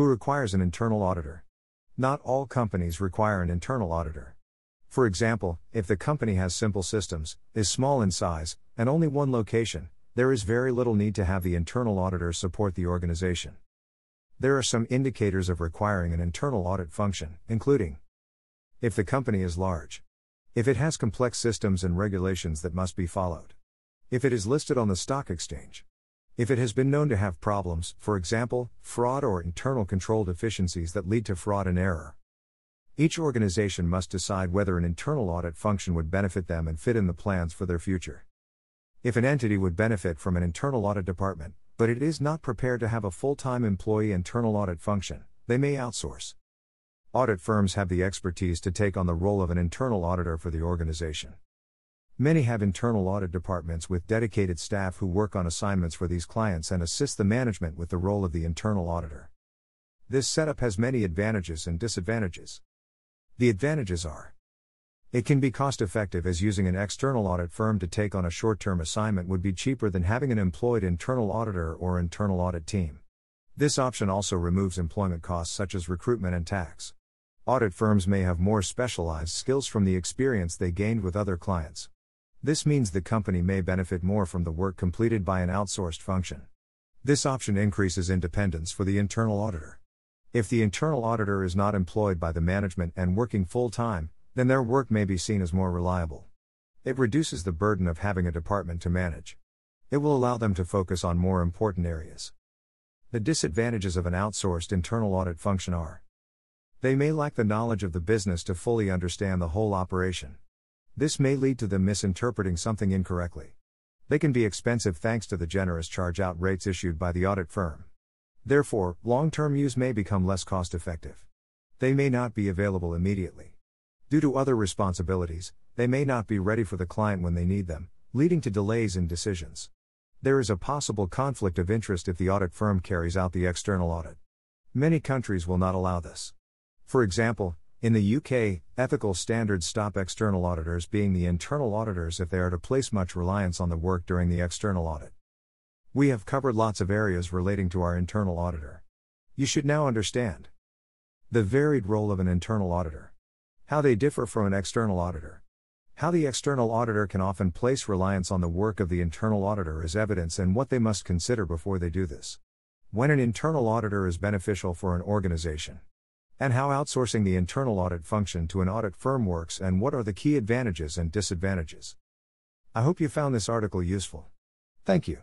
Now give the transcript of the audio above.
Who requires an internal auditor? Not all companies require an internal auditor. For example, if the company has simple systems, is small in size, and only one location, there is very little need to have the internal auditor support the organization. There are some indicators of requiring an internal audit function, including if the company is large, if it has complex systems and regulations that must be followed, if it is listed on the stock exchange, if it has been known to have problems, for example, fraud or internal control deficiencies that lead to fraud and error. Each organization must decide whether an internal audit function would benefit them and fit in the plans for their future. If an entity would benefit from an internal audit department, but it is not prepared to have a full time employee internal audit function, they may outsource. Audit firms have the expertise to take on the role of an internal auditor for the organization. Many have internal audit departments with dedicated staff who work on assignments for these clients and assist the management with the role of the internal auditor. This setup has many advantages and disadvantages. The advantages are it can be cost effective as using an external audit firm to take on a short term assignment would be cheaper than having an employed internal auditor or internal audit team. This option also removes employment costs such as recruitment and tax. Audit firms may have more specialized skills from the experience they gained with other clients. This means the company may benefit more from the work completed by an outsourced function. This option increases independence for the internal auditor. If the internal auditor is not employed by the management and working full time, then their work may be seen as more reliable. It reduces the burden of having a department to manage. It will allow them to focus on more important areas. The disadvantages of an outsourced internal audit function are they may lack the knowledge of the business to fully understand the whole operation. This may lead to them misinterpreting something incorrectly. They can be expensive thanks to the generous charge out rates issued by the audit firm. Therefore, long term use may become less cost effective. They may not be available immediately. Due to other responsibilities, they may not be ready for the client when they need them, leading to delays in decisions. There is a possible conflict of interest if the audit firm carries out the external audit. Many countries will not allow this. For example, in the UK, ethical standards stop external auditors being the internal auditors if they are to place much reliance on the work during the external audit. We have covered lots of areas relating to our internal auditor. You should now understand the varied role of an internal auditor. How they differ from an external auditor. How the external auditor can often place reliance on the work of the internal auditor as evidence and what they must consider before they do this. When an internal auditor is beneficial for an organization and how outsourcing the internal audit function to an audit firm works and what are the key advantages and disadvantages. I hope you found this article useful. Thank you.